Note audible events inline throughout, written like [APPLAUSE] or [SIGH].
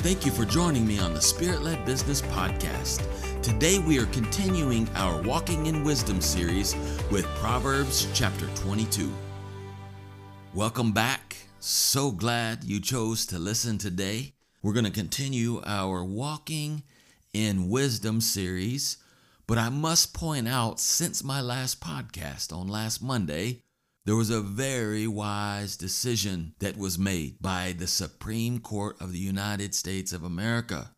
Thank you for joining me on the Spirit Led Business Podcast. Today we are continuing our Walking in Wisdom series with Proverbs chapter 22. Welcome back. So glad you chose to listen today. We're going to continue our Walking in Wisdom series, but I must point out since my last podcast on last Monday, there was a very wise decision that was made by the Supreme Court of the United States of America.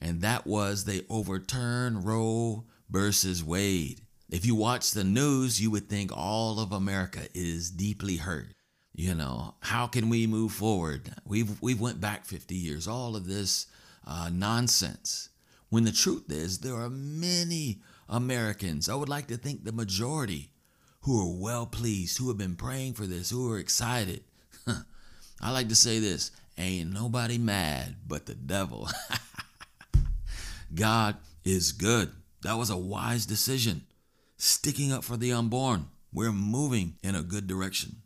And that was they overturned Roe versus Wade. If you watch the news, you would think all of America is deeply hurt. You know, how can we move forward? We've we've went back 50 years. All of this uh, nonsense. When the truth is, there are many Americans. I would like to think the majority who are well pleased, who have been praying for this, who are excited. [LAUGHS] I like to say this ain't nobody mad but the devil. [LAUGHS] God is good. That was a wise decision. Sticking up for the unborn. We're moving in a good direction.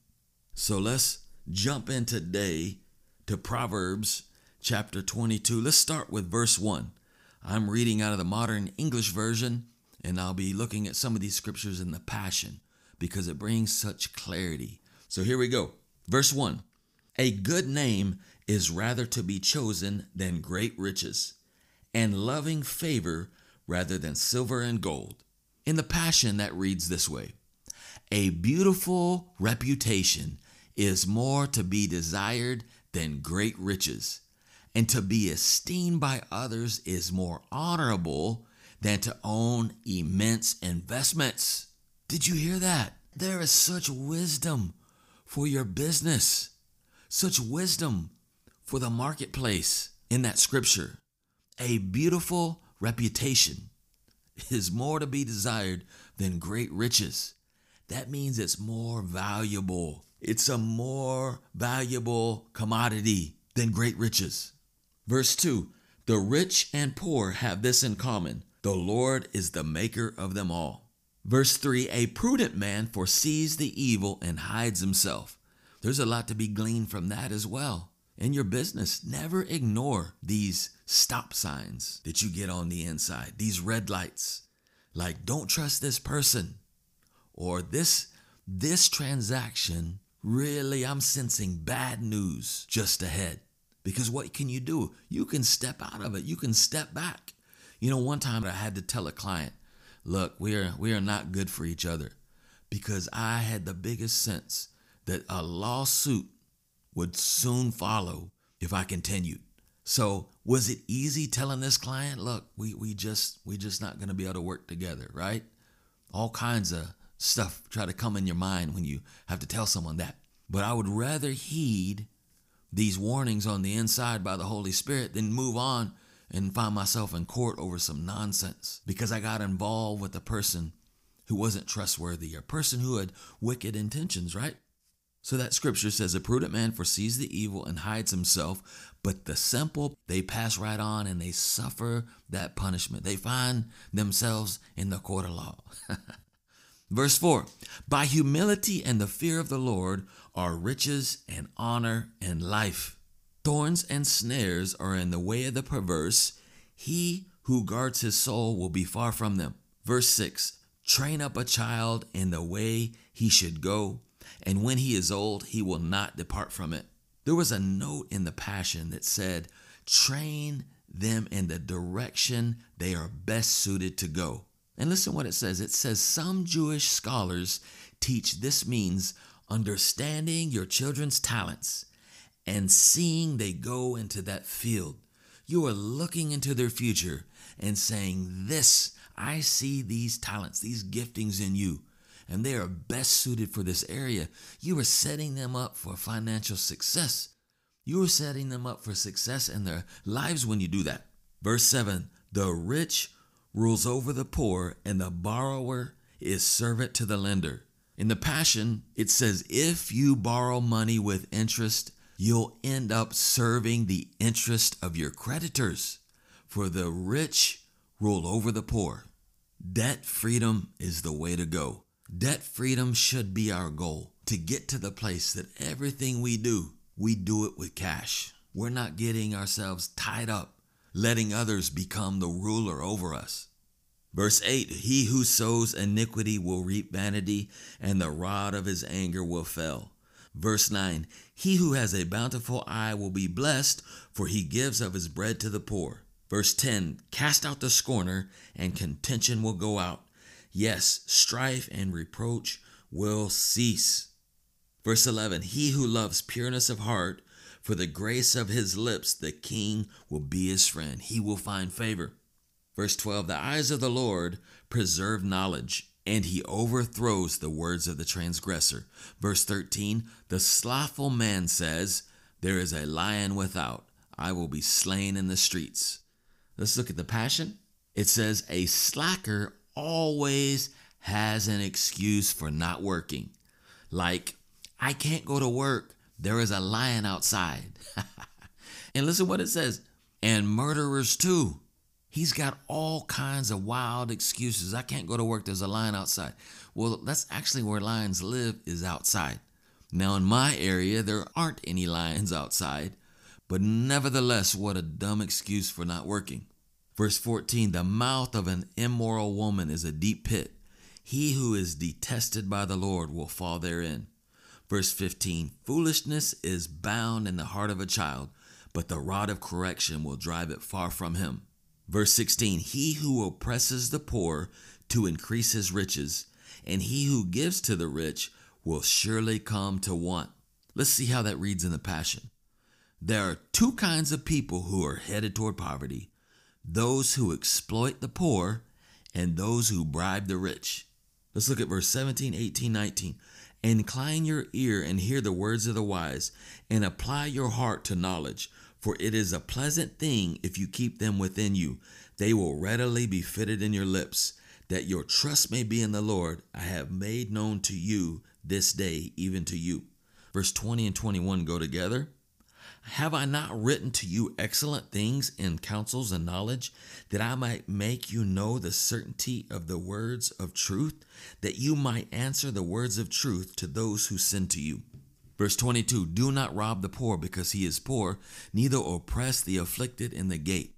So let's jump in today to Proverbs chapter 22. Let's start with verse 1. I'm reading out of the modern English version, and I'll be looking at some of these scriptures in the Passion because it brings such clarity. So here we go. Verse 1 A good name is rather to be chosen than great riches, and loving favor rather than silver and gold. In the Passion, that reads this way A beautiful reputation is more to be desired than great riches, and to be esteemed by others is more honorable than to own immense investments. Did you hear that? There is such wisdom for your business, such wisdom for the marketplace in that scripture. A beautiful reputation is more to be desired than great riches. That means it's more valuable. It's a more valuable commodity than great riches. Verse 2 The rich and poor have this in common the Lord is the maker of them all. Verse 3 A prudent man foresees the evil and hides himself. There's a lot to be gleaned from that as well. In your business, never ignore these stop signs that you get on the inside, these red lights. Like, don't trust this person or this this transaction really I'm sensing bad news just ahead. Because what can you do? You can step out of it. You can step back. You know, one time I had to tell a client, look, we are we are not good for each other because I had the biggest sense that a lawsuit would soon follow if I continued. So was it easy telling this client, look, we, we just we just not gonna be able to work together, right? All kinds of stuff try to come in your mind when you have to tell someone that. But I would rather heed these warnings on the inside by the Holy Spirit than move on and find myself in court over some nonsense because I got involved with a person who wasn't trustworthy, a person who had wicked intentions, right? So that scripture says, A prudent man foresees the evil and hides himself, but the simple, they pass right on and they suffer that punishment. They find themselves in the court of law. [LAUGHS] Verse 4 By humility and the fear of the Lord are riches and honor and life. Thorns and snares are in the way of the perverse. He who guards his soul will be far from them. Verse 6 Train up a child in the way he should go, and when he is old, he will not depart from it. There was a note in the Passion that said, Train them in the direction they are best suited to go. And listen what it says. It says, Some Jewish scholars teach this means understanding your children's talents and seeing they go into that field. You are looking into their future and saying, This, I see these talents, these giftings in you, and they are best suited for this area. You are setting them up for financial success. You are setting them up for success in their lives when you do that. Verse 7 The rich rules over the poor, and the borrower is servant to the lender. In the Passion, it says, If you borrow money with interest, you'll end up serving the interest of your creditors. For the rich rule over the poor. Debt freedom is the way to go. Debt freedom should be our goal to get to the place that everything we do, we do it with cash. we're not getting ourselves tied up, letting others become the ruler over us. Verse 8 He who sows iniquity will reap vanity, and the rod of his anger will fail. Verse 9 He who has a bountiful eye will be blessed, for he gives of his bread to the poor. Verse 10 Cast out the scorner, and contention will go out. Yes, strife and reproach will cease. Verse 11 He who loves pureness of heart, for the grace of his lips, the king will be his friend. He will find favor. Verse 12 The eyes of the Lord preserve knowledge, and he overthrows the words of the transgressor. Verse 13 The slothful man says, There is a lion without, I will be slain in the streets. Let's look at the passion. It says, A slacker always has an excuse for not working. Like, I can't go to work, there is a lion outside. [LAUGHS] and listen what it says, and murderers too. He's got all kinds of wild excuses. I can't go to work. There's a lion outside. Well, that's actually where lions live is outside. Now, in my area, there aren't any lions outside, but nevertheless, what a dumb excuse for not working. Verse 14 The mouth of an immoral woman is a deep pit. He who is detested by the Lord will fall therein. Verse 15 Foolishness is bound in the heart of a child, but the rod of correction will drive it far from him. Verse 16 He who oppresses the poor to increase his riches, and he who gives to the rich will surely come to want. Let's see how that reads in the Passion. There are two kinds of people who are headed toward poverty those who exploit the poor and those who bribe the rich. Let's look at verse 17, 18, 19. Incline your ear and hear the words of the wise, and apply your heart to knowledge. For it is a pleasant thing if you keep them within you. They will readily be fitted in your lips. That your trust may be in the Lord, I have made known to you this day, even to you. Verse 20 and 21 go together. Have I not written to you excellent things in counsels and knowledge, that I might make you know the certainty of the words of truth, that you might answer the words of truth to those who send to you? Verse 22 Do not rob the poor because he is poor, neither oppress the afflicted in the gate.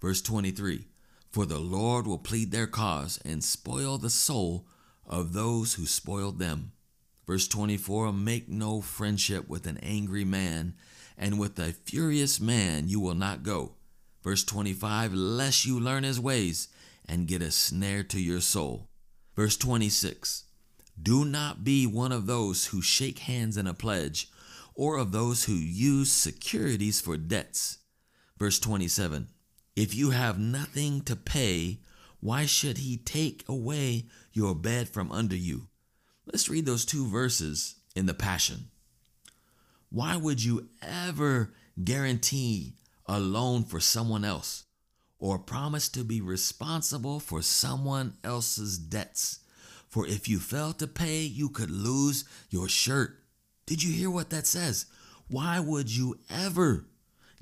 Verse 23 For the Lord will plead their cause and spoil the soul of those who spoiled them. Verse 24 Make no friendship with an angry man, and with a furious man you will not go. Verse 25 Lest you learn his ways and get a snare to your soul. Verse 26 do not be one of those who shake hands in a pledge or of those who use securities for debts. Verse 27 If you have nothing to pay, why should he take away your bed from under you? Let's read those two verses in the Passion. Why would you ever guarantee a loan for someone else or promise to be responsible for someone else's debts? For if you fail to pay, you could lose your shirt. Did you hear what that says? Why would you ever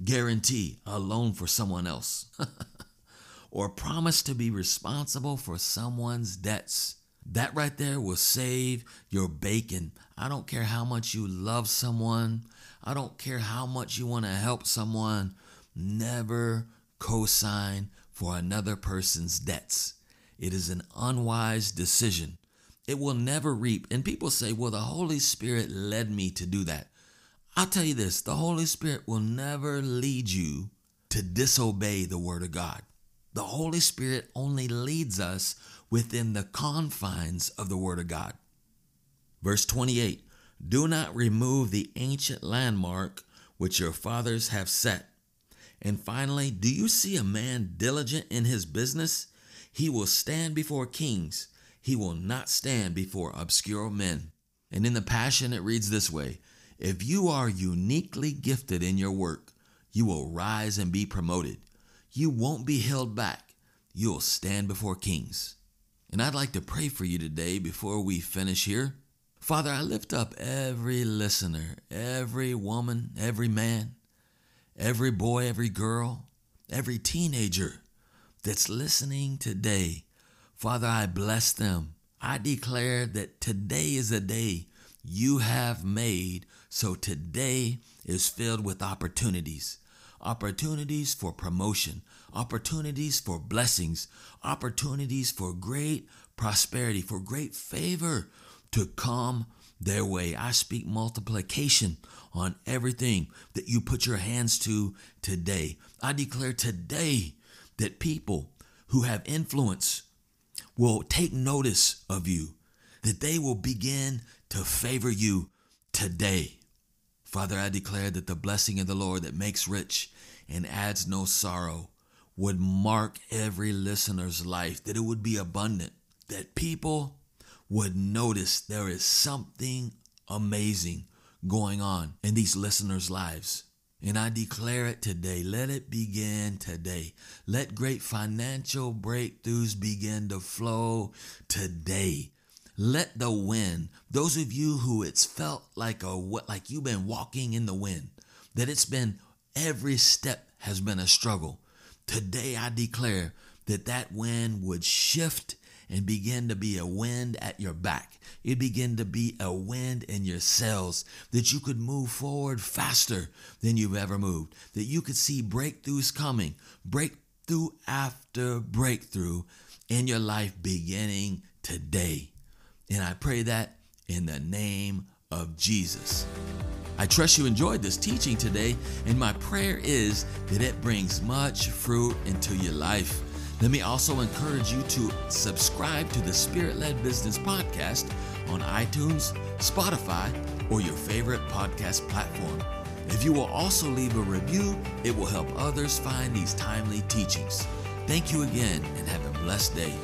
guarantee a loan for someone else? [LAUGHS] or promise to be responsible for someone's debts? That right there will save your bacon. I don't care how much you love someone. I don't care how much you want to help someone. Never co-sign for another person's debts. It is an unwise decision. It will never reap. And people say, well, the Holy Spirit led me to do that. I'll tell you this the Holy Spirit will never lead you to disobey the Word of God. The Holy Spirit only leads us within the confines of the Word of God. Verse 28 Do not remove the ancient landmark which your fathers have set. And finally, do you see a man diligent in his business? He will stand before kings. He will not stand before obscure men. And in the Passion, it reads this way If you are uniquely gifted in your work, you will rise and be promoted. You won't be held back. You'll stand before kings. And I'd like to pray for you today before we finish here. Father, I lift up every listener, every woman, every man, every boy, every girl, every teenager that's listening today. Father, I bless them. I declare that today is a day you have made. So today is filled with opportunities opportunities for promotion, opportunities for blessings, opportunities for great prosperity, for great favor to come their way. I speak multiplication on everything that you put your hands to today. I declare today that people who have influence will take notice of you, that they will begin to favor you today. Father, I declare that the blessing of the Lord that makes rich and adds no sorrow would mark every listener's life, that it would be abundant, that people would notice there is something amazing going on in these listeners' lives. And I declare it today. Let it begin today. Let great financial breakthroughs begin to flow today. Let the wind, those of you who it's felt like a what like you've been walking in the wind, that it's been every step has been a struggle. Today I declare that that wind would shift and begin to be a wind at your back. It begin to be a wind in your cells that you could move forward faster than you've ever moved. That you could see breakthroughs coming, breakthrough after breakthrough in your life beginning today. And I pray that in the name of Jesus. I trust you enjoyed this teaching today, and my prayer is that it brings much fruit into your life. Let me also encourage you to subscribe to the Spirit Led Business Podcast on iTunes, Spotify, or your favorite podcast platform. If you will also leave a review, it will help others find these timely teachings. Thank you again and have a blessed day.